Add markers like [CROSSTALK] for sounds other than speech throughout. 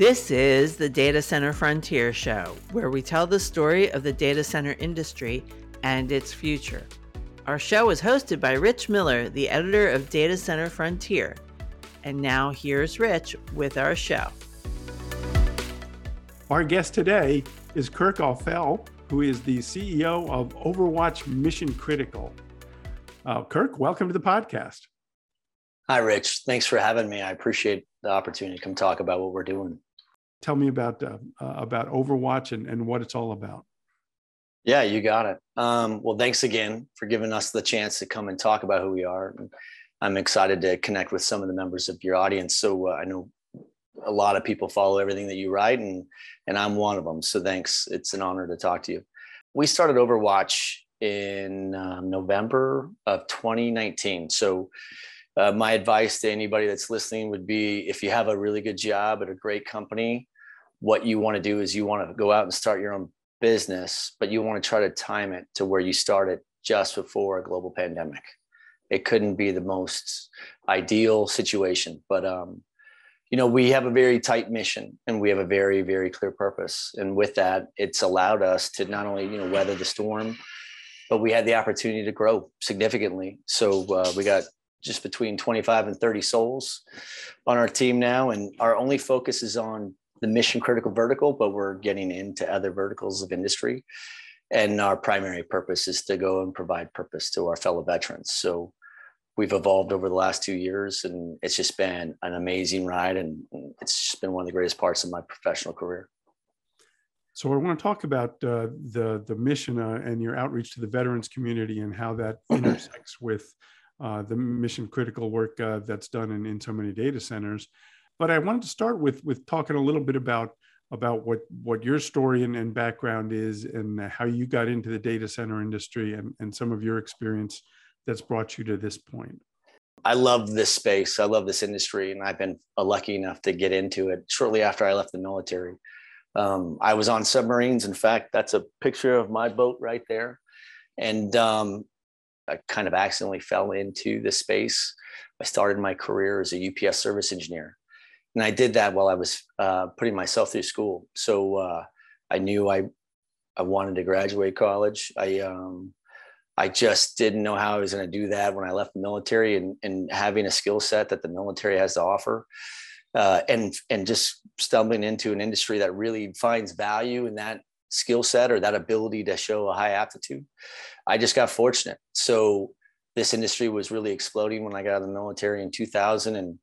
This is the Data Center Frontier Show, where we tell the story of the data center industry and its future. Our show is hosted by Rich Miller, the editor of Data Center Frontier. And now here's Rich with our show. Our guest today is Kirk Offel, who is the CEO of Overwatch Mission Critical. Uh, Kirk, welcome to the podcast. Hi, Rich. Thanks for having me. I appreciate the opportunity to come talk about what we're doing. Tell me about uh, uh, about Overwatch and, and what it's all about. Yeah, you got it. Um, well, thanks again for giving us the chance to come and talk about who we are. I'm excited to connect with some of the members of your audience. So uh, I know a lot of people follow everything that you write, and and I'm one of them. So thanks. It's an honor to talk to you. We started Overwatch in um, November of 2019. So uh, my advice to anybody that's listening would be if you have a really good job at a great company, what you want to do is you want to go out and start your own business, but you want to try to time it to where you started just before a global pandemic. It couldn't be the most ideal situation, but um, you know we have a very tight mission and we have a very very clear purpose, and with that, it's allowed us to not only you know weather the storm, but we had the opportunity to grow significantly. So uh, we got just between 25 and 30 souls on our team now. And our only focus is on the mission critical vertical, but we're getting into other verticals of industry. And our primary purpose is to go and provide purpose to our fellow veterans. So we've evolved over the last two years and it's just been an amazing ride. And it's just been one of the greatest parts of my professional career. So I want to talk about uh, the the mission uh, and your outreach to the veterans community and how that [CLEARS THROAT] intersects with uh, the mission critical work uh, that's done in, in so many data centers. But I wanted to start with with talking a little bit about about what what your story and, and background is and how you got into the data center industry and, and some of your experience that's brought you to this point. I love this space. I love this industry, and I've been lucky enough to get into it shortly after I left the military. Um, I was on submarines. In fact, that's a picture of my boat right there. And um, I kind of accidentally fell into the space. I started my career as a UPS service engineer, and I did that while I was uh, putting myself through school. So uh, I knew I I wanted to graduate college. I um, I just didn't know how I was going to do that when I left the military, and and having a skill set that the military has to offer. Uh, and and just stumbling into an industry that really finds value in that skill set or that ability to show a high aptitude. I just got fortunate. So this industry was really exploding when I got out of the military in 2000 and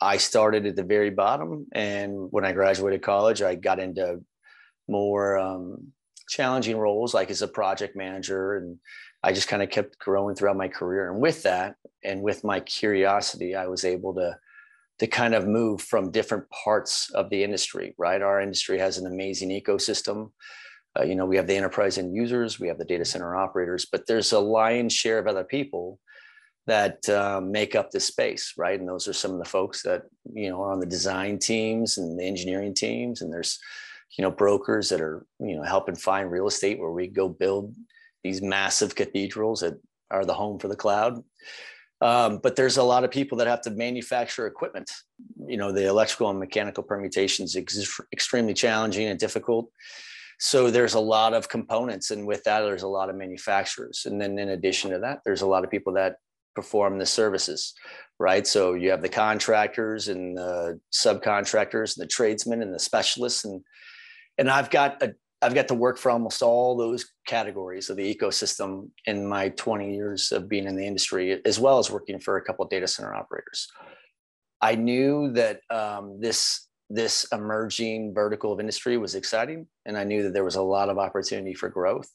I started at the very bottom and when I graduated college I got into more um, challenging roles like as a project manager and I just kind of kept growing throughout my career and with that and with my curiosity I was able to to kind of move from different parts of the industry, right? Our industry has an amazing ecosystem. Uh, you know, we have the enterprise end users, we have the data center operators, but there's a lion's share of other people that um, make up this space, right? And those are some of the folks that you know are on the design teams and the engineering teams, and there's you know brokers that are you know helping find real estate where we go build these massive cathedrals that are the home for the cloud. Um, but there's a lot of people that have to manufacture equipment. You know, the electrical and mechanical permutations ex- extremely challenging and difficult. So there's a lot of components, and with that, there's a lot of manufacturers. And then in addition to that, there's a lot of people that perform the services, right? So you have the contractors and the subcontractors, and the tradesmen and the specialists, and and I've got a I've got to work for almost all those categories of the ecosystem in my 20 years of being in the industry, as well as working for a couple of data center operators. I knew that um, this this emerging vertical of industry was exciting, and I knew that there was a lot of opportunity for growth.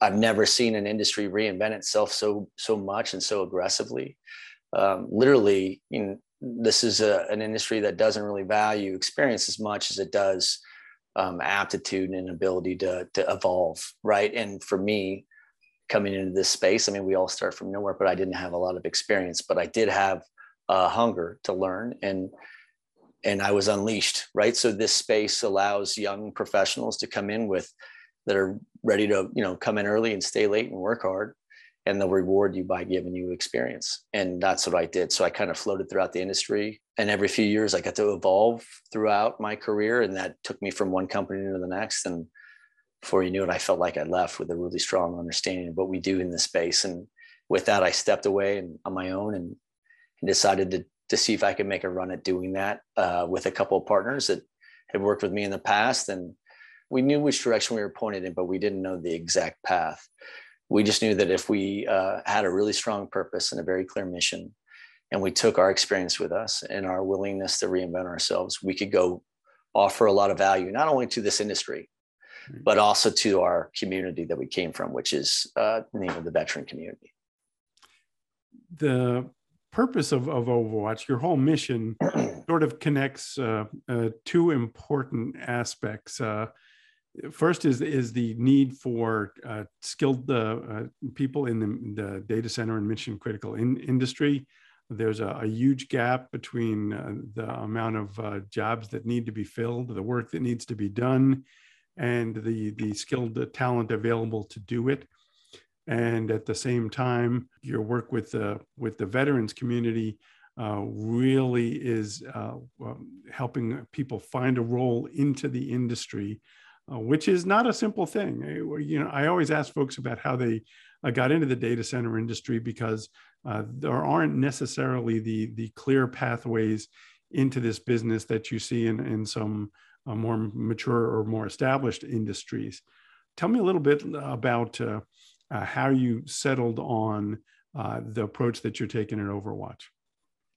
I've never seen an industry reinvent itself so so much and so aggressively. Um, literally, you know, this is a, an industry that doesn't really value experience as much as it does um, aptitude and ability to to evolve, right? And for me, coming into this space, I mean, we all start from nowhere, but I didn't have a lot of experience, but I did have a hunger to learn and and I was unleashed, right? So this space allows young professionals to come in with that are ready to, you know, come in early and stay late and work hard and they'll reward you by giving you experience. And that's what I did. So I kind of floated throughout the industry and every few years I got to evolve throughout my career. And that took me from one company to the next. And before you knew it, I felt like I left with a really strong understanding of what we do in this space. And with that, I stepped away and on my own and, and decided to, to see if I could make a run at doing that uh, with a couple of partners that had worked with me in the past. And we knew which direction we were pointed in, but we didn't know the exact path. We just knew that if we uh, had a really strong purpose and a very clear mission, and we took our experience with us and our willingness to reinvent ourselves, we could go offer a lot of value, not only to this industry, but also to our community that we came from, which is uh, you know the veteran community. The purpose of, of Overwatch, your whole mission, [CLEARS THROAT] sort of connects uh, uh, two important aspects. Uh, first is is the need for uh, skilled uh, people in the, the, data center and mission critical in, industry. There's a, a, huge gap between the amount of jobs that need to be filled, the work that needs to be done, and the the skilled talent available to do it and at the same time your work with the with the veterans community uh, really is uh, um, helping people find a role into the industry uh, which is not a simple thing you know i always ask folks about how they uh, got into the data center industry because uh, there aren't necessarily the the clear pathways into this business that you see in in some uh, more mature or more established industries. Tell me a little bit about uh, how you settled on the approach that you're taking at Overwatch.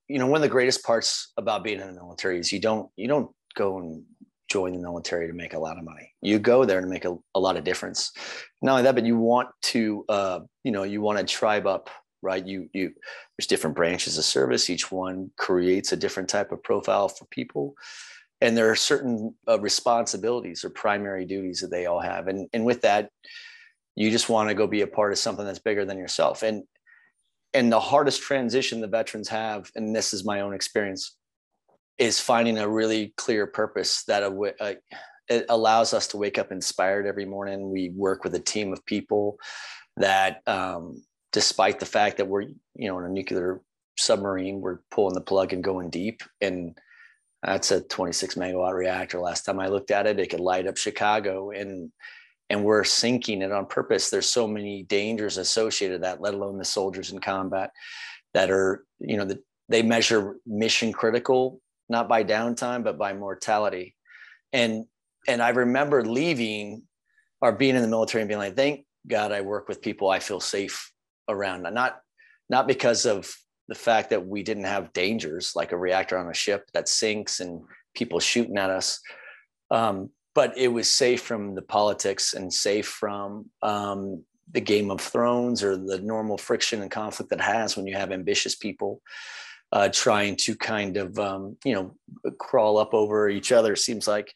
You know, one of the greatest parts about being in the military is you don't you don't go and join the military to make a lot of money. You go there to make a, a lot of difference. Not only that, but you want to uh, you know you want to tribe up right? You you there's different branches of service. Each one creates a different type of profile for people. And there are certain uh, responsibilities or primary duties that they all have. And and with that you just want to go be a part of something that's bigger than yourself. And and the hardest transition the veterans have and this is my own experience is finding a really clear purpose that a, uh, it allows us to wake up inspired every morning we work with a team of people that um, despite the fact that we're you know in a nuclear submarine we're pulling the plug and going deep and that's a 26 megawatt reactor. Last time I looked at it, it could light up Chicago and and we're sinking it on purpose. There's so many dangers associated with that, let alone the soldiers in combat that are, you know, the, they measure mission critical, not by downtime, but by mortality. And and I remember leaving or being in the military and being like, thank God I work with people I feel safe around. Not not because of the fact that we didn't have dangers like a reactor on a ship that sinks and people shooting at us. Um, but it was safe from the politics and safe from um, the Game of Thrones or the normal friction and conflict that has when you have ambitious people uh, trying to kind of um, you know crawl up over each other. Seems like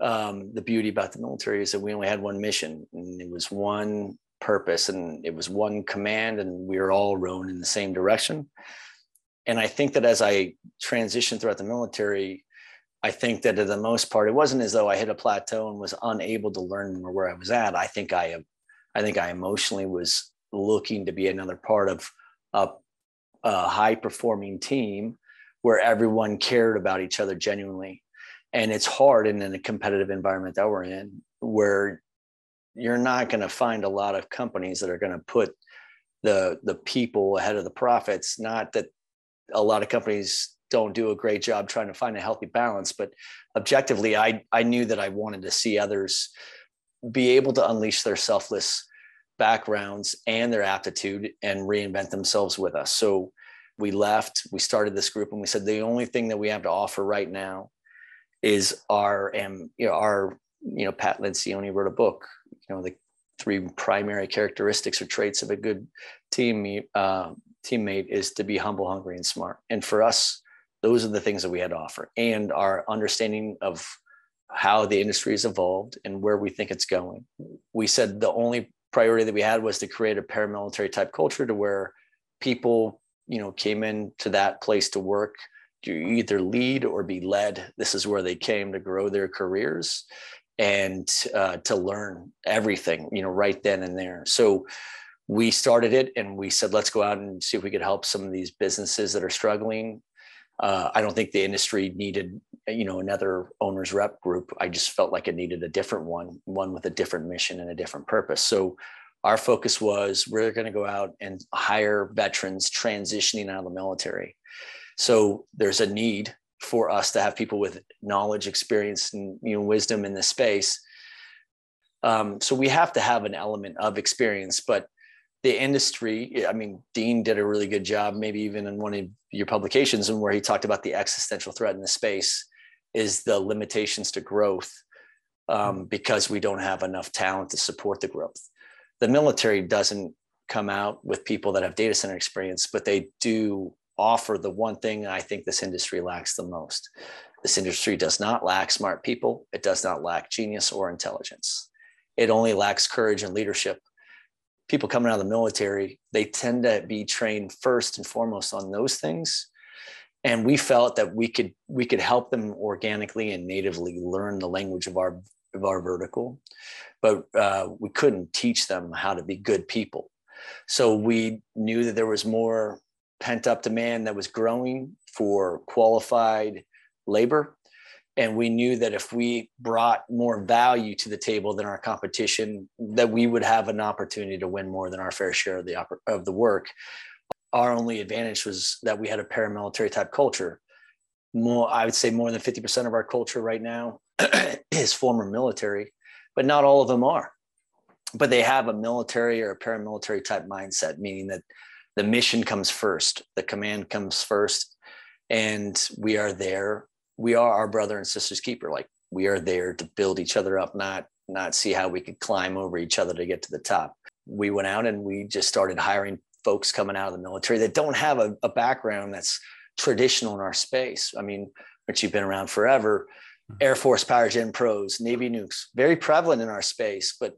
um, the beauty about the military is that we only had one mission, and it was one purpose and it was one command and we were all rowing in the same direction and i think that as i transitioned throughout the military i think that for the most part it wasn't as though i hit a plateau and was unable to learn more where i was at i think i i think i emotionally was looking to be another part of a, a high performing team where everyone cared about each other genuinely. And it's hard in, in a competitive environment that we're in where you're not going to find a lot of companies that are going to put the the people ahead of the profits. Not that a lot of companies don't do a great job trying to find a healthy balance but objectively i i knew that i wanted to see others be able to unleash their selfless backgrounds and their aptitude and reinvent themselves with us. So we left we started this group and we said the only thing that we have to offer right now is our and you know our you know pat lencioni wrote a book you know the three primary characteristics or traits of a good team uh, teammate is to be humble, hungry, and smart. And for us, those are the things that we had to offer, and our understanding of how the industry has evolved and where we think it's going. We said the only priority that we had was to create a paramilitary type culture to where people, you know, came into that place to work to either lead or be led. This is where they came to grow their careers and uh, to learn everything, you know, right then and there. So we started it and we said, let's go out and see if we could help some of these businesses that are struggling Uh, I don't think the industry needed, you know, another owners rep group. I just felt like it needed a different one, one with a different mission and a different purpose. So our focus was we're going to go out and hire veterans transitioning out of the military. So there's a need for us to have people with knowledge, experience, and you know wisdom in this space. Um, so we have to have an element of experience, but the industry, I mean, Dean did a really good job, maybe even in one of your publications, and where he talked about the existential threat in the space is the limitations to growth um, because we don't have enough talent to support the growth. The military doesn't come out with people that have data center experience, but they do offer the one thing I think this industry lacks the most. This industry does not lack smart people. It does not lack genius or intelligence. It only lacks courage and leadership. People coming out of the military, they tend to be trained first and foremost on those things. And we felt that we could we could help them organically and natively learn the language of our of our vertical, but uh, we couldn't teach them how to be good people. So we knew that there was more pent up demand that was growing for qualified labor. And we knew that if we brought more value to the table than our competition, that we would have an opportunity to win more than our fair share of the of the work. Our only advantage was that we had a paramilitary type culture. More, I would say, more than fifty percent of our culture right now [CLEARS THROAT] is former military, but not all of them are. But they have a military or a paramilitary type mindset, meaning that the mission comes first, the command comes first, and we are there. We are our brother and sister's keeper. Like we are there to build each other up, not not see how we could climb over each other to get to the top. We went out and we just started hiring folks coming out of the military that don't have a, a background that's traditional in our space. I mean, which you've been around forever. Mm-hmm. Air Force power gen pros, Navy nukes, very prevalent in our space, but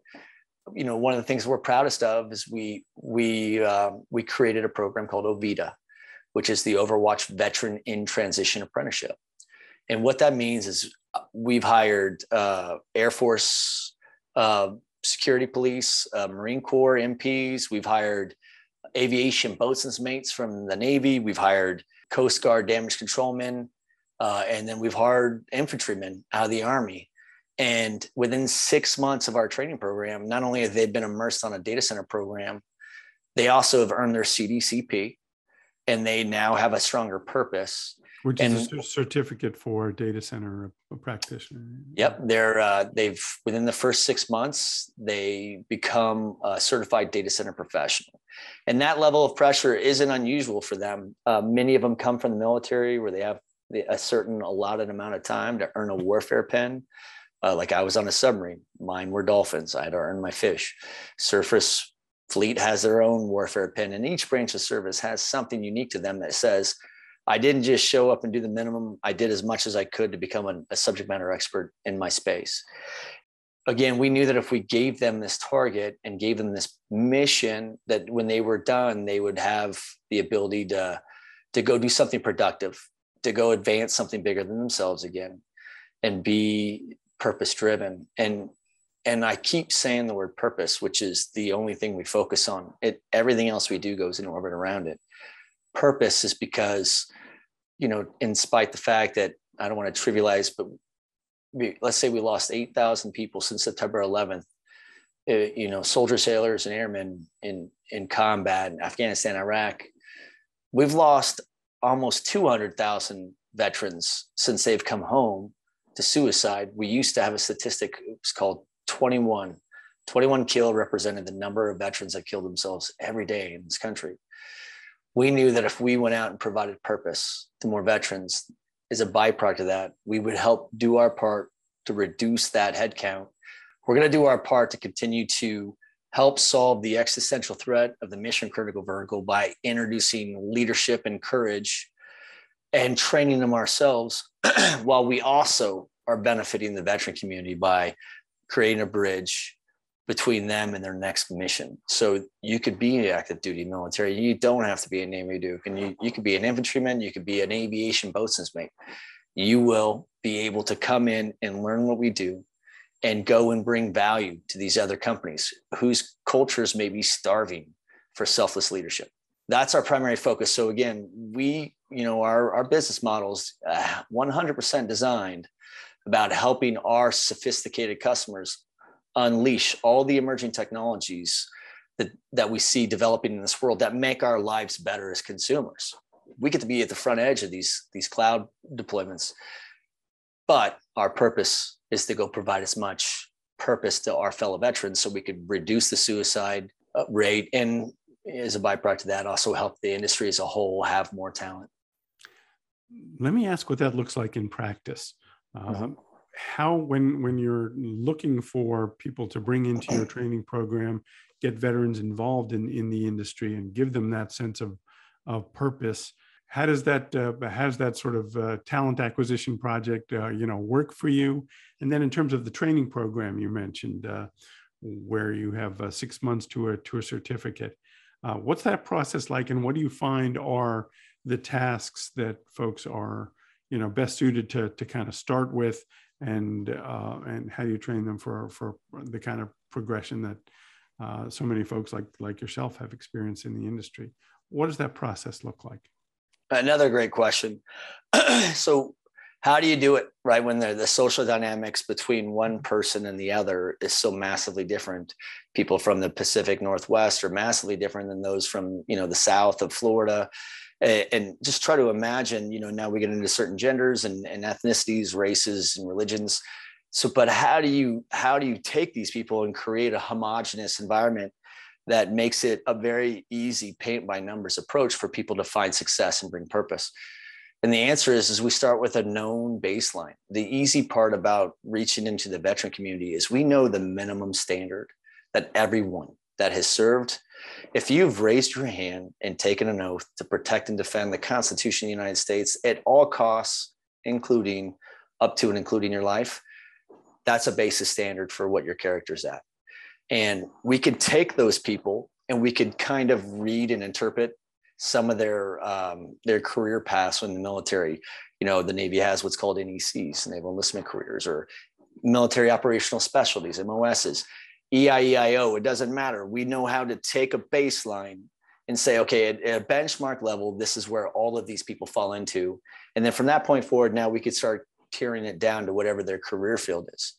you know, one of the things we're proudest of is we we um, we created a program called Ovita, which is the Overwatch Veteran in Transition Apprenticeship. And what that means is uh, we've hired uh, Air Force uh, security police, uh, Marine Corps MPs. We've hired aviation boatswain's mates from the Navy. We've hired Coast Guard damage controlmen. Uh, and then we've hired infantrymen out of the Army. And within six months of our training program, not only have they been immersed on a data center program, they also have earned their CDCP and they now have a stronger purpose. Which is a certificate for data center practitioner. Yep, they're uh, they've within the first six months they become a certified data center professional, and that level of pressure isn't unusual for them. Uh, many of them come from the military where they have a certain allotted amount of time to earn a warfare pin. Uh, like I was on a submarine, mine were dolphins. I had to earn my fish. Surface fleet has their own warfare pin, and each branch of service has something unique to them that says, I didn't just show up and do the minimum. I did as much as I could to become a, a subject matter expert in my space. Again, we knew that if we gave them this target and gave them this mission, that when they were done, they would have the ability to, to go do something productive, to go advance something bigger than themselves again, and be purpose driven and and i keep saying the word purpose which is the only thing we focus on it everything else we do goes in orbit around it purpose is because you know in spite the fact that i don't want to trivialize but we, let's say we lost 8000 people since september 11th it, eh, you know soldiers sailors and airmen in in combat in afghanistan iraq we've lost almost 200000 veterans since they've come home to suicide, we used to have a statistic, it was called 21. 21 killed represented the number of veterans that killed themselves every day in this country. We knew that if we went out and provided purpose to more veterans, as a byproduct of that, we would help do our part to reduce that headcount. We're going to do our part to continue to help solve the existential threat of the mission critical vertical by introducing leadership and courage and training them ourselves [CLEARS THROAT] while we also are benefiting the veteran community by creating a bridge between them and their next mission. So you could be an active duty military. You don't have to be a Navy nuke, and you, you could be an infantryman. You could be an aviation boatswain's mate. You will be able to come in and learn what we do and go and bring value to these other companies whose cultures may be starving for selfless leadership. That's our primary focus. So again, we you know, our, our business models uh, 100% designed about helping our sophisticated customers unleash all the emerging technologies that, that we see developing in this world that make our lives better as consumers. We get to be at the front edge of these, these cloud deployments, but our purpose is to go provide as much purpose to our fellow veterans so we could reduce the suicide uh, rate and as a byproduct of that also help the industry as a whole have more talent. Let me ask what that looks like in practice. Uh, how when when you're looking for people to bring into your training program get veterans involved in in the industry and give them that sense of of purpose how does that uh, has that sort of uh, talent acquisition project uh, you know work for you? And then in terms of the training program you mentioned uh, where you have uh, six months to a to a certificate uh, what's that process like and what do you find are the tasks that folks are you know best suited to to kind of start with and uh, and how do you train them for for the kind of progression that uh, so many folks like like yourself have experienced in the industry what does that process look like Another great question. [CLEARS THROAT] so, how do you do it right when the, social dynamics between one person and the other is so massively different? People from the Pacific Northwest are massively different than those from you know the South of Florida, and just try to imagine. You know, now we get into certain genders and, and ethnicities, races, and religions. So, but how do you how do you take these people and create a homogenous environment that makes it a very easy paint by numbers approach for people to find success and bring purpose and the answer is is we start with a known baseline the easy part about reaching into the veteran community is we know the minimum standard that everyone that has served if you've raised your hand and taken an oath to protect and defend the constitution of the united states at all costs including up to and including your life that's a basis standard for what your character's at and we could take those people and we could kind of read and interpret some of their um, their career paths in the military. You know, the Navy has what's called NECs, Naval Enlistment Careers, or military operational specialties, MOSs, EIEIO. It doesn't matter. We know how to take a baseline and say, okay, at, at a benchmark level, this is where all of these people fall into. And then from that point forward, now we could start tearing it down to whatever their career field is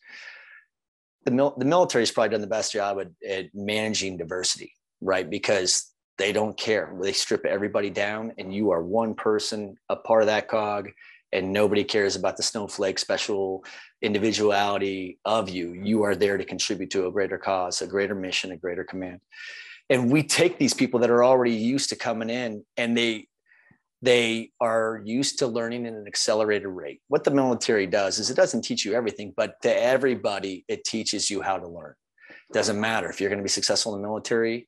the, mil- the probably done the best job at, at managing diversity, right? Because they don't care. They strip everybody down, and you are one person, a part of that cog, and nobody cares about the snowflake special individuality of you. You are there to contribute to a greater cause, a greater mission, a greater command. And we take these people that are already used to coming in, and they they are used to learning at an accelerated rate. What the military does is it doesn't teach you everything, but to everybody, it teaches you how to learn. It doesn't matter if you're going to be successful in the military.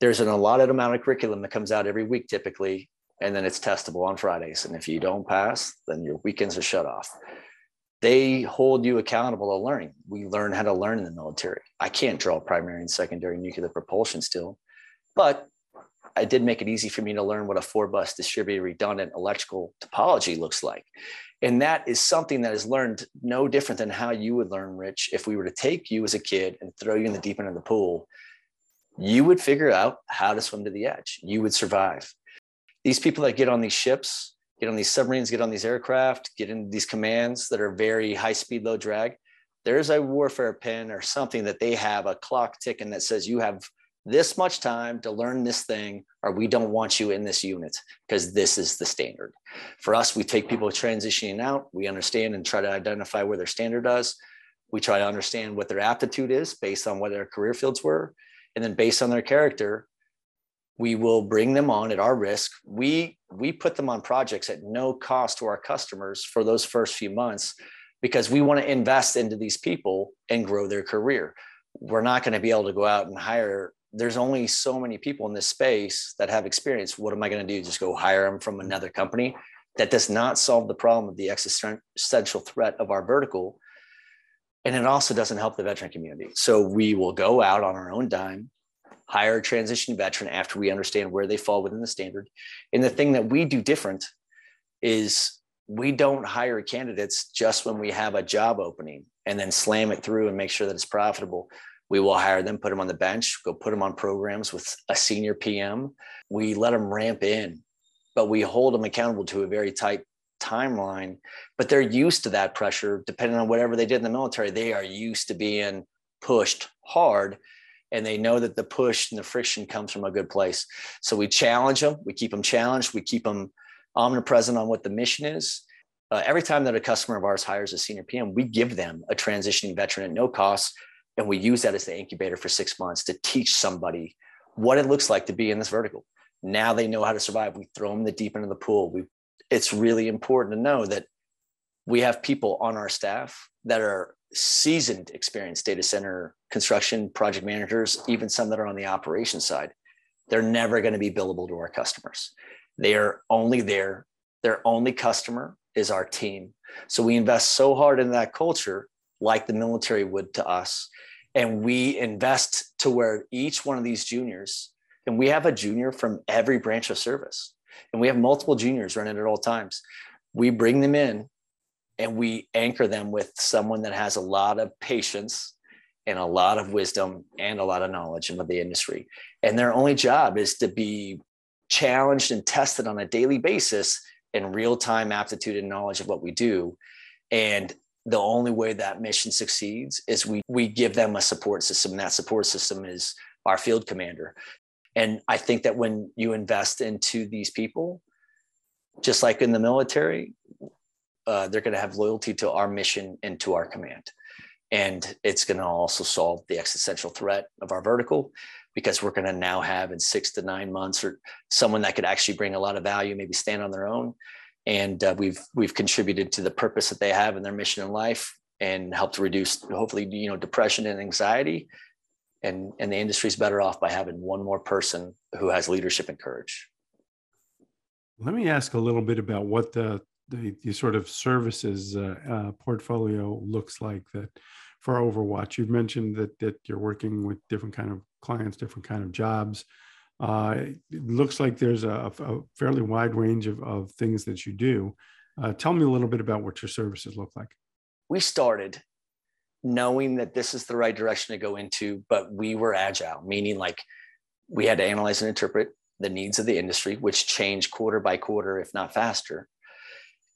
There's an allotted amount of curriculum that comes out every week, typically, and then it's testable on Fridays. And if you don't pass, then your weekends are shut off. They hold you accountable to learning. We learn how to learn in the military. I can't draw primary and secondary nuclear propulsion still, but it did make it easy for me to learn what a four bus distributed redundant electrical topology looks like. And that is something that is learned no different than how you would learn, Rich, if we were to take you as a kid and throw you in the deep end of the pool. You would figure out how to swim to the edge. You would survive. These people that get on these ships, get on these submarines, get on these aircraft, get into these commands that are very high speed, low drag, there's a warfare pin or something that they have a clock ticking that says you have this much time to learn this thing, or we don't want you in this unit because this is the standard. For us, we take people transitioning out, we understand and try to identify where their standard does. We try to understand what their aptitude is based on what their career fields were. And then based on their character, we will bring them on at our risk. We we put them on projects at no cost to our customers for those first few months because we want to invest into these people and grow their career. We're not going to be able to go out and hire there's only so many people in this space that have experience. What am I going to do? Just go hire them from another company? That does not solve the problem of the existential threat of our vertical. And it also doesn't help the veteran community. So we will go out on our own dime, hire a transition veteran after we understand where they fall within the standard. And the thing that we do different is we don't hire candidates just when we have a job opening and then slam it through and make sure that it's profitable we will hire them, put them on the bench, go put them on programs with a senior PM. We let them ramp in but we hold them accountable to a very tight timeline. But they're used to that pressure, depending on whatever they did in the military. They are used to being pushed hard and they know that the push and the friction comes from a good place. So we challenge them, we keep them challenged, we keep them omnipresent on what the mission is. Uh, every time that a customer of ours hires a senior PM, we give them a transitioning veteran at no cost, and we use that as the incubator for six months to teach somebody what it looks like to be in this vertical. Now they know how to survive. We throw them the deep end of the pool. We, it's really important to know that we have people on our staff that are seasoned, experienced data center construction project managers, even some that are on the operations side. They're never going to be billable to our customers. They are only there. Their only customer is our team. So we invest so hard in that culture, like the military would to us. And we invest to where each one of these juniors, and we have a junior from every branch of service, and we have multiple juniors running at all times. We bring them in and we anchor them with someone that has a lot of patience and a lot of wisdom and a lot of knowledge of the industry. And their only job is to be challenged and tested on a daily basis in real time aptitude and knowledge of what we do. And the only way that mission succeeds is we we give them a support system. And that support system is our field commander. And I think that when you invest into these people, just like in the military, uh, they're going to have loyalty to our mission and to our command. And it's going to also solve the existential threat of our vertical because we're going to now have in six to nine months or someone that could actually bring a lot of value, maybe stand on their own. And uh, we've we've contributed to the purpose that they have in their mission in life and helped reduce hopefully you know depression and anxiety. And and the industry's better off by having one more person who has leadership and courage. Let me ask a little bit about what the the, the sort of services uh, uh, portfolio looks like that for Overwatch. You've mentioned that that you're working with different kind of clients, different kind of jobs. Uh, it looks like there's a, a, fairly wide range of, of things that you do. Uh, tell me a little bit about what your services look like. We started knowing that this is the right direction to go into, but we were agile, meaning like we had to analyze and interpret the needs of the industry, which change quarter by quarter, if not faster.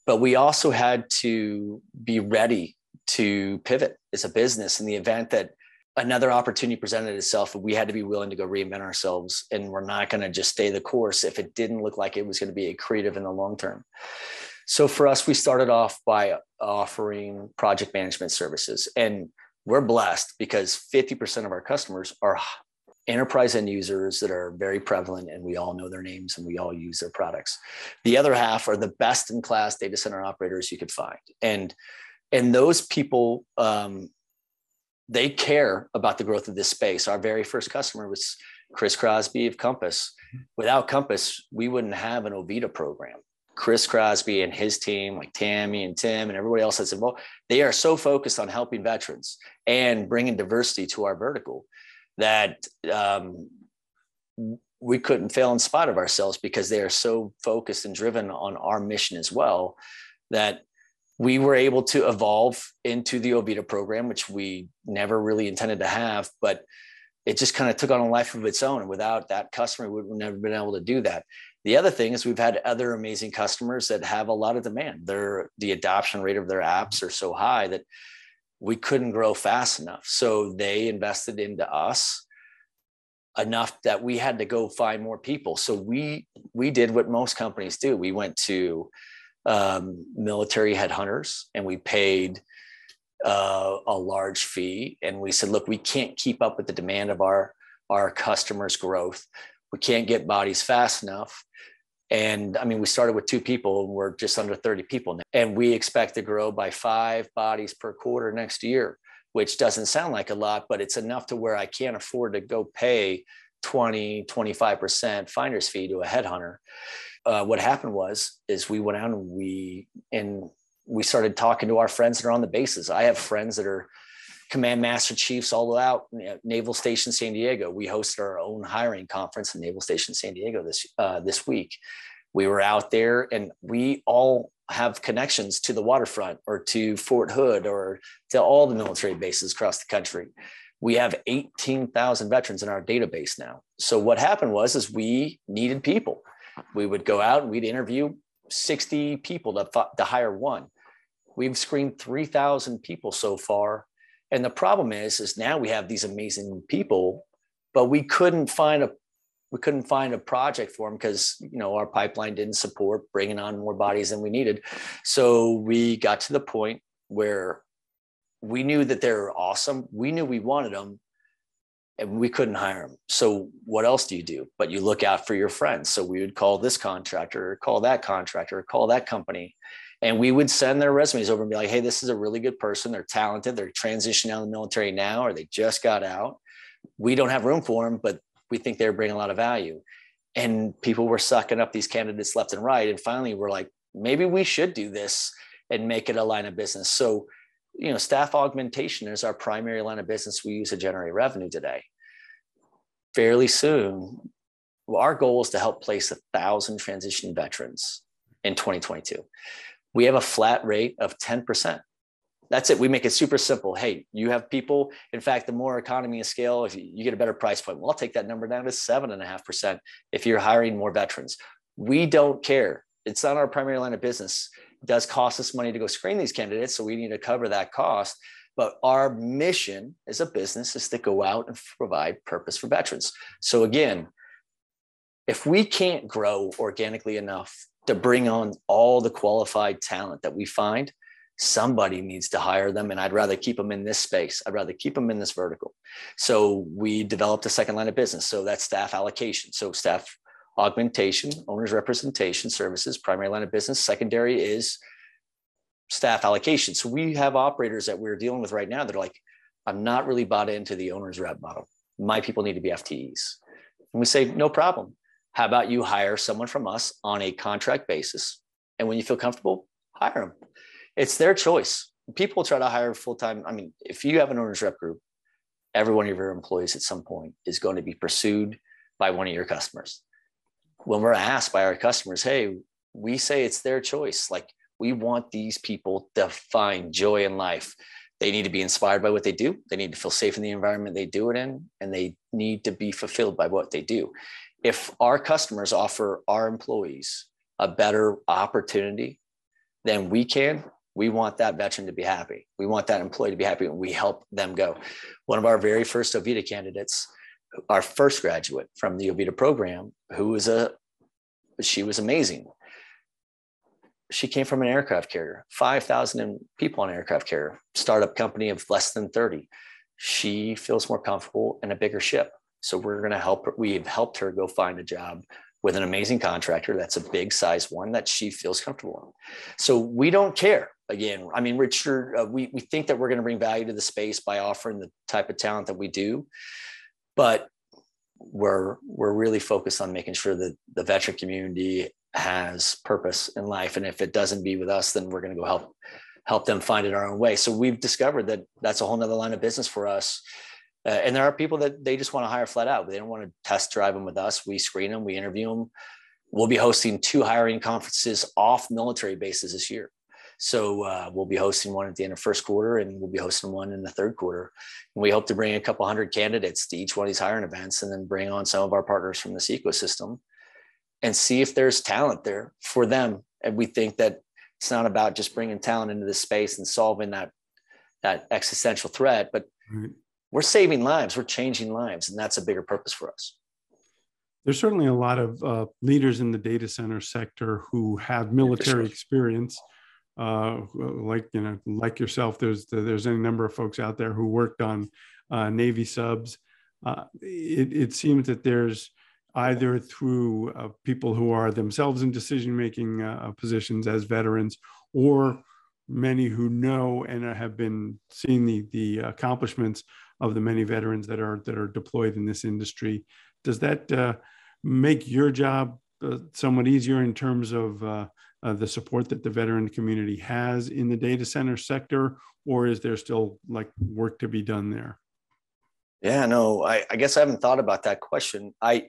But we also had to be ready to pivot as a business in the event that another opportunity presented itself we had to be willing to go reinvent ourselves and we're not going to just stay the course if it didn't look like it was going to be accretive in the long term. So for us we started off by offering project management services and we're blessed because 50% of our customers are enterprise end users that are very prevalent and we all know their names and we all use their products. The other half are the best in class data center operators you could find. And and those people um, they care about the growth of this space. Our very first customer was chris crosby of compass. Without compass we wouldn't have an ovita program. Chris crosby and his team like tammy and tim and everybody else that's involved they are so focused on helping veterans and bringing diversity to our vertical that um, we couldn't fail in spite of ourselves because they are so focused and driven on our mission as well that we were able to evolve into the Ovita program, which we never really intended to have, but it just kind of took on a life of its own. And without that customer, we would never been able to do that. The other thing is we've had other amazing customers that have a lot of demand. Their the adoption rate of their apps are so high that we couldn't grow fast enough. So they invested into us enough that we had to go find more people. So we we did what most companies do. We went to um, military headhunters and we paid uh, a large fee and we said look we can't keep up with the demand of our our customers growth we can't get bodies fast enough and i mean we started with two people and we're just under 30 people now and we expect to grow by five bodies per quarter next year which doesn't sound like a lot but it's enough to where i can't afford to go pay 20 25% finder's fee to a headhunter uh, what happened was is we went out and we and we started talking to our friends that are on the bases. I have friends that are command master chiefs all out Naval Station San Diego. We hosted our own hiring conference in Naval Station San Diego this uh, this week. We were out there, and we all have connections to the waterfront or to Fort Hood or to all the military bases across the country. We have 18,000 veterans in our database now. So what happened was is we needed people We would go out and we'd interview 60 people to, to hire one. We've screened 3,000 people so far. And the problem is, is now we have these amazing people, but we couldn't find a we couldn't find a project for them because you know our pipeline didn't support bringing on more bodies than we needed. So we got to the point where we knew that they were awesome. We knew we wanted them, and we couldn't hire them. So what else do you do? But you look out for your friends. So we would call this contractor, call that contractor, call that company. And we would send their resumes over and be like, hey, this is a really good person. They're talented. They're transitioning out of the military now, or they just got out. We don't have room for them, but we think they're bringing a lot of value. And people were sucking up these candidates left and right. And finally, we're like, maybe we should do this and make it a line of business. So you know, staff augmentation is our primary line of business we use to generate revenue today. Fairly soon, well, our goal is to help place a thousand transitioning veterans in 2022. We have a flat rate of 10%. That's it. We make it super simple. Hey, you have people. In fact, the more economy of scale, if you, get a better price point, well, I'll take that number down to seven and a half percent if you're hiring more veterans. We don't care. It's not our primary line of business It does cost us money to go screen these candidates. So we need to cover that cost. But our mission as a business is to go out and provide purpose for veterans. So again, if we can't grow organically enough to bring on all the qualified talent that we find, somebody needs to hire them. And I'd rather keep them in this space. I'd rather keep them in this vertical. So we developed a second line of business. So that's staff allocation. So staff augmentation, owner's representation services, primary line of business. Secondary is staff allocation. So we have operators that we're dealing with right now that are like, I'm not really bought into the owner's rep model. My people need to be FTEs. And we say, no problem. How about you hire someone from us on a contract basis? And when you feel comfortable, hire them. It's their choice. People try to hire full time. I mean, if you have an owner's rep group, every one of your employees at some point is going to be pursued by one of your customers when we're asked by our customers, hey, we say it's their choice. Like we want these people to find joy in life. They need to be inspired by what they do. They need to feel safe in the environment they do it in, and they need to be fulfilled by what they do. If our customers offer our employees a better opportunity than we can, we want that veteran to be happy. We want that employee to be happy, and we help them go. One of our very first Ovita candidates our first graduate from the Ovita program, who was a, she was amazing. She came from an aircraft carrier, 5,000 people on aircraft carrier, startup company of less than 30. She feels more comfortable in a bigger ship. So we're going to help. We've helped her go find a job with an amazing contractor that's a big size one that she feels comfortable in. So we don't care. Again, I mean, Richard, uh, we, we think that we're going to bring value to the space by offering the type of talent that we do but we're we're really focused on making sure that the veteran community has purpose in life and if it doesn't be with us then we're going to go help help them find it our own way so we've discovered that that's a whole nother line of business for us uh, and there are people that they just want to hire flat out they don't want to test drive them with us we screen them we interview them we'll be hosting two hiring conferences off military bases this year so uh, we'll be hosting one at the end of first quarter, and we'll be hosting one in the third quarter. And we hope to bring a couple hundred candidates to each one of these hiring events, and then bring on some of our partners from this ecosystem, and see if there's talent there for them. And we think that it's not about just bringing talent into this space and solving that that existential threat, but. We're saving lives, we're changing lives, and that's a bigger purpose for us. There's certainly a lot of uh, leaders in the data center sector who have military experience. Uh, like you know, like yourself, there's there's any number of folks out there who worked on uh, Navy subs. Uh, it, it seems that there's either through uh, people who are themselves in decision making uh, positions as veterans, or many who know and have been seeing the the accomplishments of the many veterans that are that are deployed in this industry. Does that uh, make your job somewhat easier in terms of uh, the support that the veteran community has in the data center sector, or is there still like work to be done there? Yeah, no, I, I guess I haven't thought about that question. I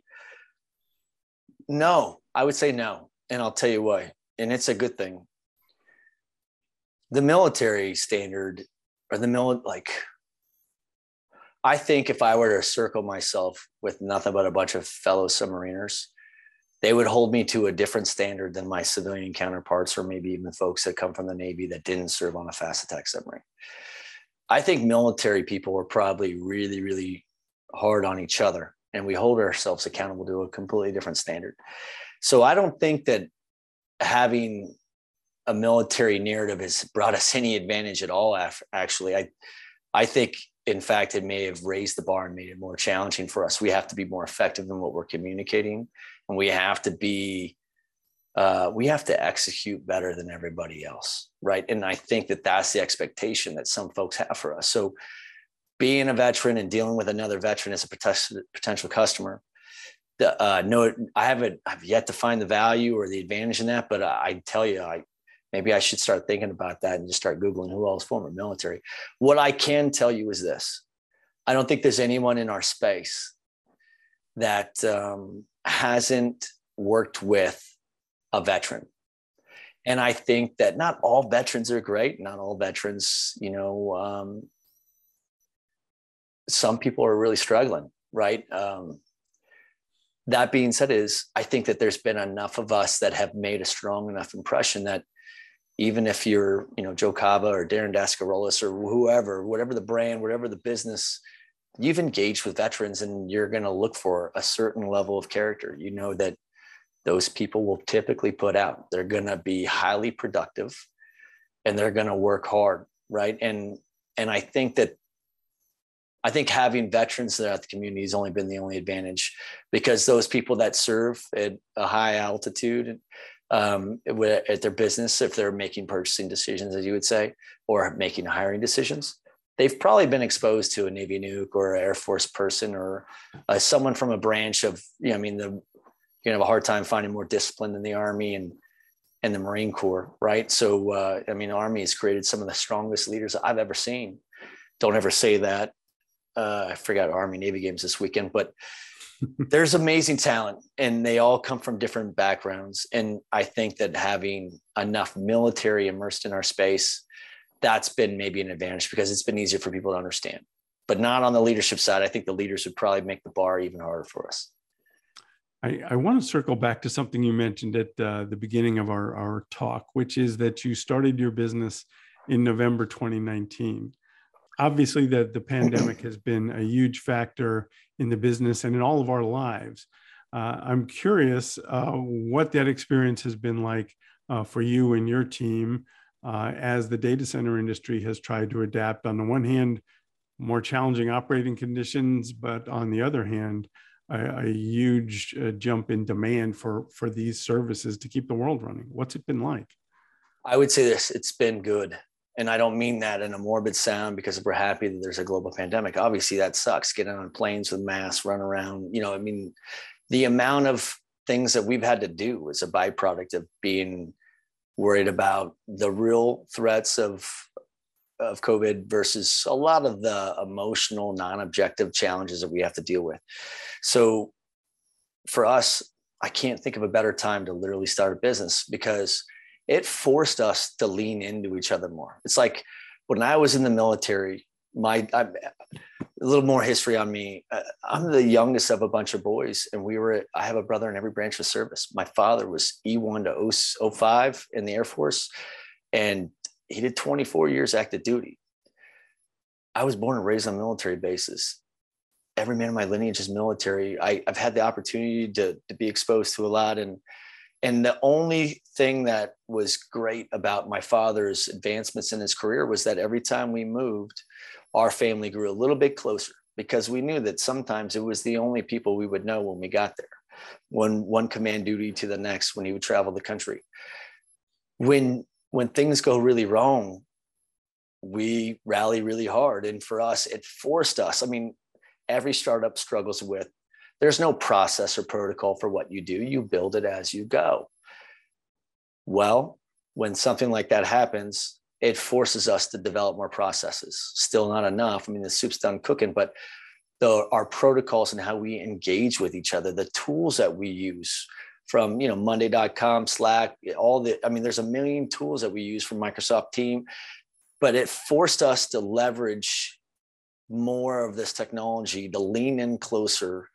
no, I would say no, and I'll tell you why. And it's a good thing. The military standard, or the mil like I think if I were to circle myself with nothing but a bunch of fellow submariners, they would hold me to a different standard than my civilian counterparts, or maybe even folks that come from the Navy that didn't serve on a fast attack submarine. I think military people are probably really, really hard on each other, and we hold ourselves accountable to a completely different standard. So I don't think that having a military narrative has brought us any advantage at all. Actually, I, I think in fact it may have raised the bar and made it more challenging for us. We have to be more effective in what we're communicating, and we have to be, uh, we have to execute better than everybody else, right? And I think that that's the expectation that some folks have for us. So, being a veteran and dealing with another veteran as a potential customer, the, uh, no, I haven't, I've yet to find the value or the advantage in that, but I, I tell you, I, maybe I should start thinking about that and just start Googling who else former military. What I can tell you is this I don't think there's anyone in our space that um, hasn't worked with a veteran. And I think that not all veterans are great. Not all veterans, you know, um, some people are really struggling, right? Um, that being said, is I think that there's been enough of us that have made a strong enough impression that even if you're, you know, Joe Kava or Darren Dascarolis or whoever, whatever the brand, whatever the business, you've engaged with veterans and you're going to look for a certain level of character. You know that those people will typically put out. They're going to be highly productive and they're going to work hard, right? And and I think that I think having veterans throughout the community has only been the only advantage because those people that serve at a high altitude um, at their business, if they're making purchasing decisions, as you would say, or making hiring decisions, they've probably been exposed to a Navy nuke or Air Force person or uh, someone from a branch of, you know, I mean, the you're gonna have a hard time finding more discipline than the Army and and the Marine Corps, right? So, uh, I mean, Army has created some of the strongest leaders I've ever seen. Don't ever say that. Uh, I forgot Army Navy games this weekend, but there's amazing talent and they all come from different backgrounds and i think that having enough military immersed in our space that's been maybe an advantage because it's been easier for people to understand. But not on the leadership side i think the leaders would probably make the bar even harder for us. I, I want to circle back to something you mentioned at uh, the beginning of our, our talk, which is that you started your business in November 2019 obviously the, the pandemic has been a huge factor in the business and in all of our lives. Uh, I'm curious uh, what that experience has been like uh, for you and your team uh, as the data center industry has tried to adapt. On the one hand, more challenging operating conditions, but on the other hand, a, a huge uh, jump in demand for for these services to keep the world running. What's it been like? I would say this: it's been good and I don't mean that in a morbid sound because we're happy that there's a global pandemic. Obviously, that sucks. Getting on planes with masks, run around. You know, I mean, the amount of things that we've had to do is a byproduct of being worried about the real threats of of COVID versus a lot of the emotional, non-objective challenges that we have to deal with. So, for us, I can't think of a better time to literally start a business because it forced us to lean into each other more. It's like when I was in the military, my I, a little more history on me. Uh, I'm the youngest of a bunch of boys, and we were. I have a brother in every branch of service. My father was E1 to 05 in the Air Force, and he did 24 years active duty. I was born and raised on military bases. Every man in my lineage is military. I, have had the opportunity to, to be exposed to a lot, and and the only thing that was great about my father's advancements in his career was that every time we moved, our family grew a little bit closer because we knew that sometimes it was the only people we would know when we got there, when one command duty to the next, when he would travel the country. When when things go really wrong, we rally really hard. And for us, it forced us. I mean, every startup struggles with there's no process or protocol for what you do. You build it as you go. Well, when something like that happens, it forces us to develop more processes. Still not enough. I mean, the soup's done cooking, but the, our protocols and how we engage with each other, the tools that we use from, you know, monday.com, Slack, all the, I mean, there's a million tools that we use from Microsoft Team, but it forced us to leverage more of this technology to lean in closer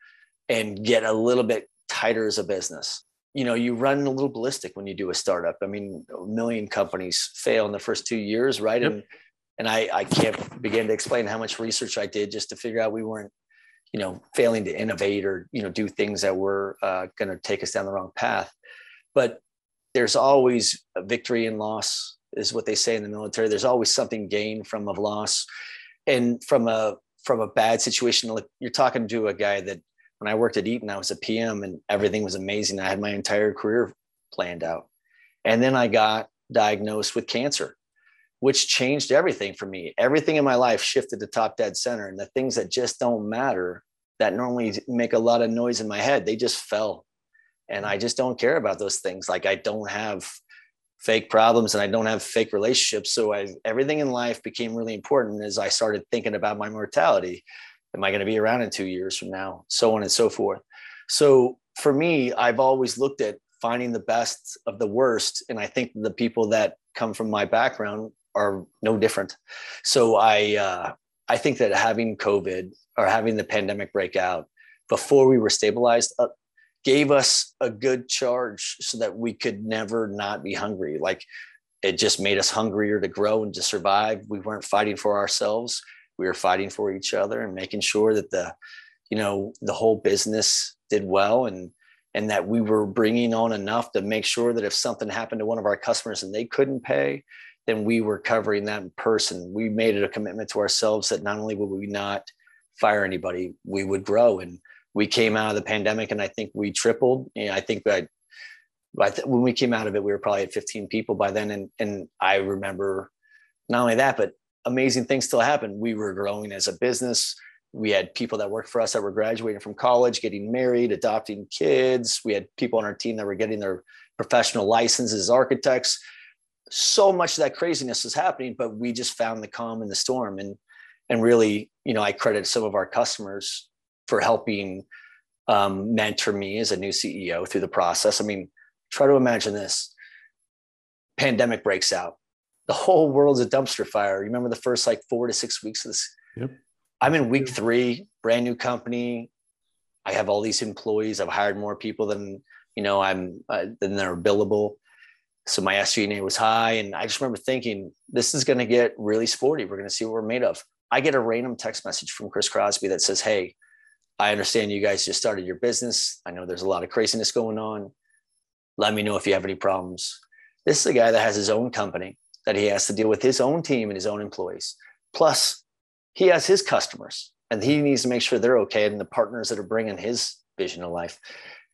and get a little bit tighter as a business. you know you run a little ballistic when you do a startup. I mean a million companies fail in the first two years right? Yep. and and I, I can't begin to explain how much research i did just to figure out we weren't you know failing to innovate or you know do things that were uh, going to take us down the wrong path. But there's always a victory and loss is what they say in the military. There's always something gained from a loss. And from a from a bad situation like you're talking to a guy that when I worked at Eaton, I was a PM and everything was amazing. I had my entire career planned out. And then I got diagnosed with cancer, which changed everything for me. Everything in my life shifted to top dead center. And the things that just don't matter, that normally make a lot of noise in my head, they just fell. And I just don't care about those things. Like I don't have fake problems and I don't have fake relationships. So I, everything in life became really important as I started thinking about my mortality am I going to be around in two years from now? So on and so forth. So for me, I've always looked at finding the best of the worst. And I think the people that come from my background are no different. So I, uh, I think that having COVID or having the pandemic break out before we were stabilized uh, gave us a good charge so that we could never not be hungry. Like it just made us hungrier to grow and to survive. We weren't fighting for ourselves we were fighting for each other and making sure that the you know the whole business did well and and that we were bringing on enough to make sure that if something happened to one of our customers and they couldn't pay then we were covering that in person. We made it a commitment to ourselves that not only would we not fire anybody we would grow. And we came out of the pandemic and i think we tripled. And i think that when we came out of it we were probably at 15 people by then. And and i remember not only that but amazing things still happened. We were growing as a business. We had people that worked for us that were graduating from college, getting married, adopting kids. We had people on our team that were getting their professional licenses as architects. So much of that craziness was happening, but we just found the calm in the storm. And and really, you know, I credit some of our customers for helping um, mentor me as a new CEO through the process. I mean, try to imagine this: pandemic breaks out the whole world's a dumpster fire. You remember the first like four to six weeks of this? Yep. I'm in week three, brand new company. I have all these employees. I've hired more people than you know. I'm uh, than they're billable. So my SG&A was high, and I just remember thinking, this is going to get really sporty. We're going to see what we're made of. I get a random text message from Chris Crosby that says, "Hey, I understand you guys just started your business. I know there's a lot of craziness going on. Let me know if you have any problems." This is a guy that has his own company that he has to deal with his own team and his own employees. Plus, he has his customers and he needs to make sure they're okay and the partners that are bringing his vision to life.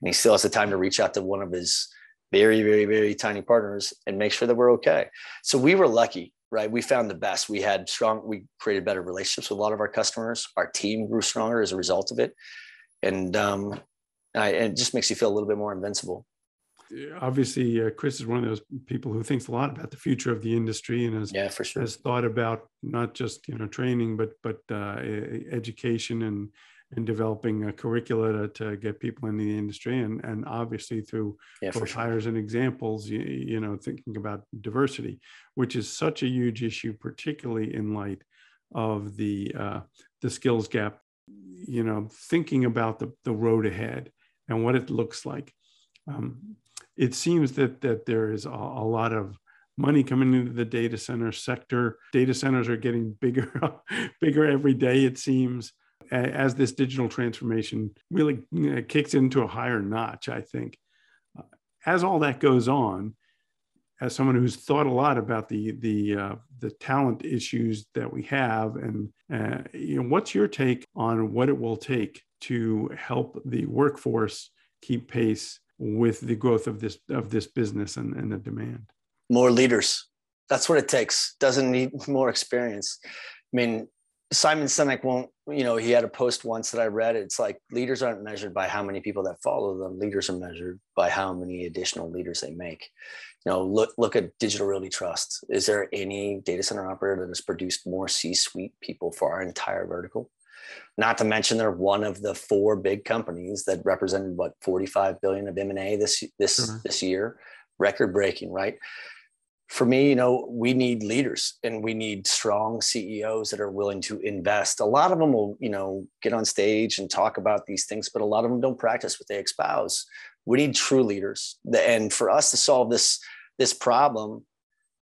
And he still has the time to reach out to one of his very, very, very tiny partners and make sure that we're okay. So we were lucky, right? We found the best. We had strong, we created better relationships with a lot of our customers. Our team grew stronger as a result of it. And um, I, it just makes you feel a little bit more invincible obviously uh, Chris is one of those people who thinks a lot about the future of the industry and has yeah for sure. has thought about not just you know training but but uh, education and and developing a curricula to, to, get people in the industry. And and obviously through yeah, both sure. hires and examples you, you know thinking about diversity which is such a huge issue particularly in light of the uh, the skills gap you know thinking about the, the road ahead and what it looks like. Um, it seems that that there is a, a lot of money coming into the data center sector. Data centers are getting bigger, [LAUGHS] bigger every day. It seems as this digital transformation really kicks into a higher notch. I think as all that goes on, as someone who's thought a lot about the the uh, the talent issues that we have, and uh, you know, what's your take on what it will take to help the workforce keep pace with the growth of this of this business and, and the demand. More leaders. That's what it takes. Doesn't need more experience. I mean simon sinek won't you know he had a post once that i read. It's like leaders aren't measured by how many people that follow them. Leaders are measured by how many additional leaders they make. You know look look at digital realty trust. Is there any data center operator that has produced more c-suite people for our entire vertical not to mention they're one of the four big companies that represented what 45 billion of M&A this this mm-hmm. this year, record breaking, right? For me, you know, we need leaders and we need strong CEOs that are willing to invest. A lot of them will, you know, get on stage and talk about these things, but a lot of them don't practice what they espouse. We need true leaders. And for us to solve this this problem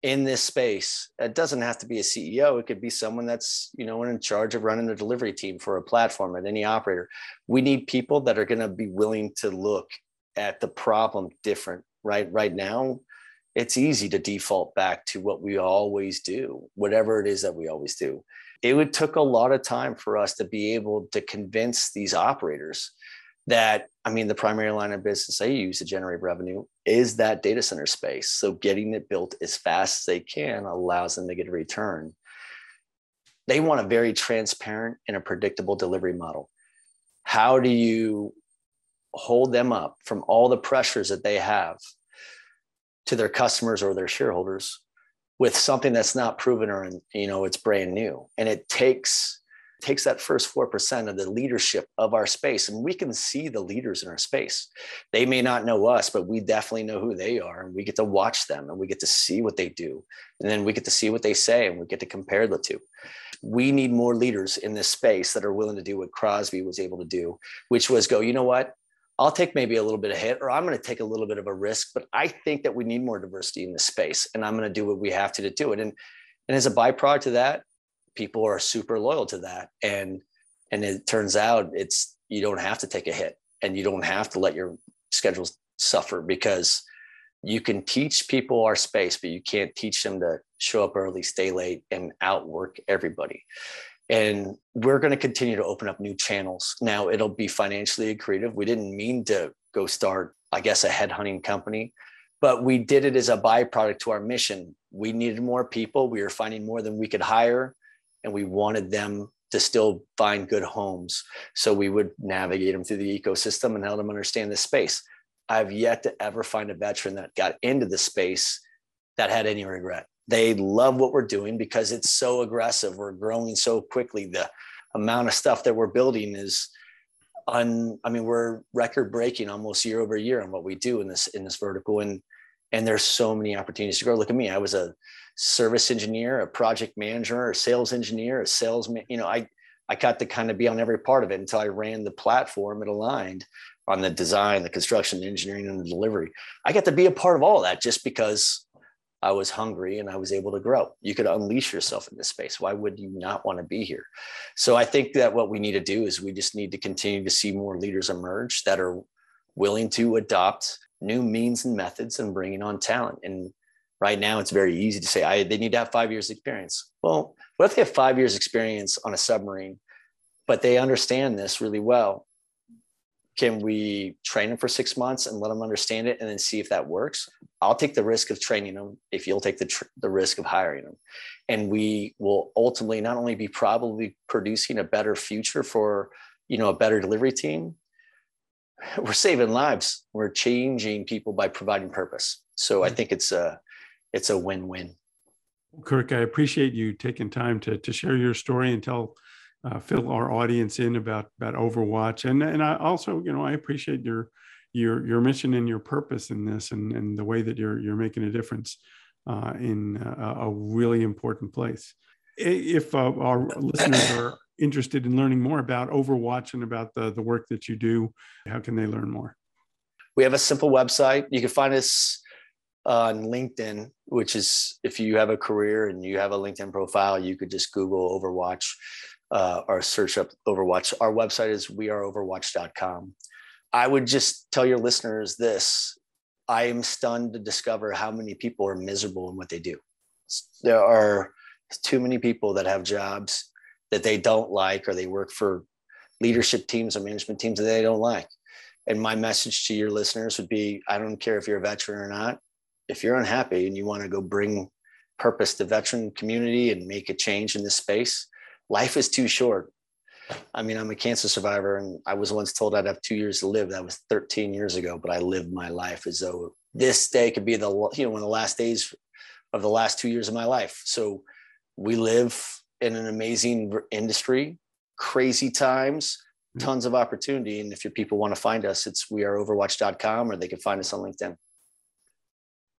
in this space, it doesn't have to be a CEO. It could be someone that's you know in charge of running the delivery team for a platform at any operator. We need people that are going to be willing to look at the problem different. Right right now, it's easy to default back to what we always do, whatever it is that we always do. It would took a lot of time for us to be able to convince these operators that I mean the primary line of business they use to generate revenue is that data center space. So getting it built as fast as they can allows them to get a return. They want a very transparent and a predictable delivery model. How do you hold them up from all the pressures that they have to their customers or their shareholders with something that's not proven or you know it's brand new and it takes takes that first 4% of the leadership of our space and we can see the leaders in our space. They may not know us but we definitely know who they are and we get to watch them and we get to see what they do and then we get to see what they say and we get to compare the two. We need more leaders in this space that are willing to do what crosby was able to do which was go you know what? I'll take maybe a little bit of hit or I'm going to take a little bit of a risk, but I think that we need more diversity in this space and I'm going to do what we have to to do it. And, and as a byproduct of that, people are super loyal to that. And, and it turns out it's, you don't have to take a hit and you don't have to let your schedules suffer because you can teach people our space, but you can't teach them to show up early, stay late and outwork everybody. And we're going to continue to open up new channels. Now it'll be financially accretive. We didn't mean to go start i guess a headhunting company but we did it as a byproduct to our mission. We needed more people. We were finding more than we could hire and we wanted them to still find good homes so we would navigate them through the ecosystem and help them understand the space i've yet to ever find a veteran that got into the space that had any regret they love what we're doing because it's so aggressive. We're growing so quickly. The amount of stuff that we're building is on I mean, we're record breaking almost year over year on what we do in this in this vertical. And and there's so many opportunities to grow. Look at me. I was a service engineer, a project manager, a sales engineer, a salesman. You know, I I got to kind of be on every part of it until I ran the platform. It aligned on the design, the construction, the engineering, and the delivery. I got to be a part of all of that just because I was hungry and I was able to grow. You could unleash yourself in this space. Why would you not want to be here? So I think that what we need to do is we just need to continue to see more leaders emerge that are willing to adopt new means and methods and bringing on talent. And right now, it's very easy to say I, they need to have five years experience. Well, what if they have five years experience on a submarine, but they understand this really well? can we train them for six months and let them understand it and then see if that works? I'll take the risk of training them if you'll take the, tr- the risk of hiring them. And we will ultimately not only be probably producing a better future for you know a better delivery team we're saving lives. We're changing people by providing purpose. So i hmm. think it's a it's a win-win kirk i appreciate you taking time to, to share your story and tell uh, fill our audience in about about Overwatch. And and I also, you know, I appreciate your your your mission and your purpose in this, and and the way that you're you're making a difference uh, in a, a, really important place. If uh, our listeners are interested in learning more about Overwatch and about the the work that you do, how can they learn more? We have a simple website. You can find us on LinkedIn, which is if you have a career and you have a LinkedIn profile, you could just Google Overwatch uh, or search up Overwatch. Our website is weareoverwatch.com. I would just tell your listeners this I am stunned to discover how many people are miserable in what they do. There are too many people that have jobs that they don't like or they work for leadership teams or management teams that they don't like. And my message to your listeners would be I don't care if you're a veteran or not. If you're unhappy and you want to go bring purpose to veteran community and make a change in this space, life is too short. I mean, I'm a cancer survivor, and I was once told I'd have two years to live. That was 13 years ago, but I lived my life as though this day could be the you know one of the last days of the last two years of my life. So we live in an amazing industry, crazy times, mm. tons of opportunity. And if your people want to find us, it's weareoverwatch.com or they can find us on LinkedIn.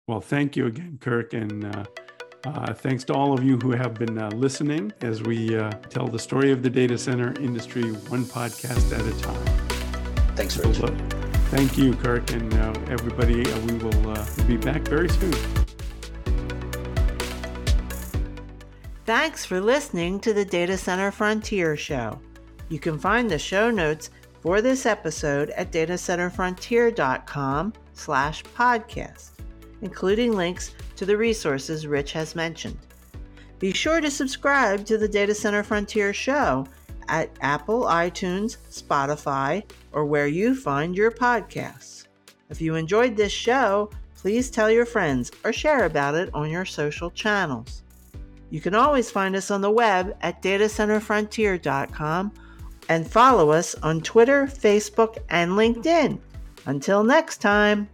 Well, thank you again, Kirk. And uh, uh, thanks to all of you who have been uh, listening as we uh, tell the story of the data center industry one podcast at a time. Thanks, Rich. Thank you, Kirk, and uh, everybody. Uh, we will uh, be back very soon. Thanks for listening to the Data Center Frontier Show. You can find the show notes for this episode at datacenterfrontier.com slash podcast, including links to the resources Rich has mentioned. Be sure to subscribe to the Data Center Frontier Show at Apple, iTunes, Spotify, or where you find your podcasts. If you enjoyed this show, please tell your friends or share about it on your social channels. You can always find us on the web at datacenterfrontier.com and follow us on Twitter, Facebook, and LinkedIn. Until next time.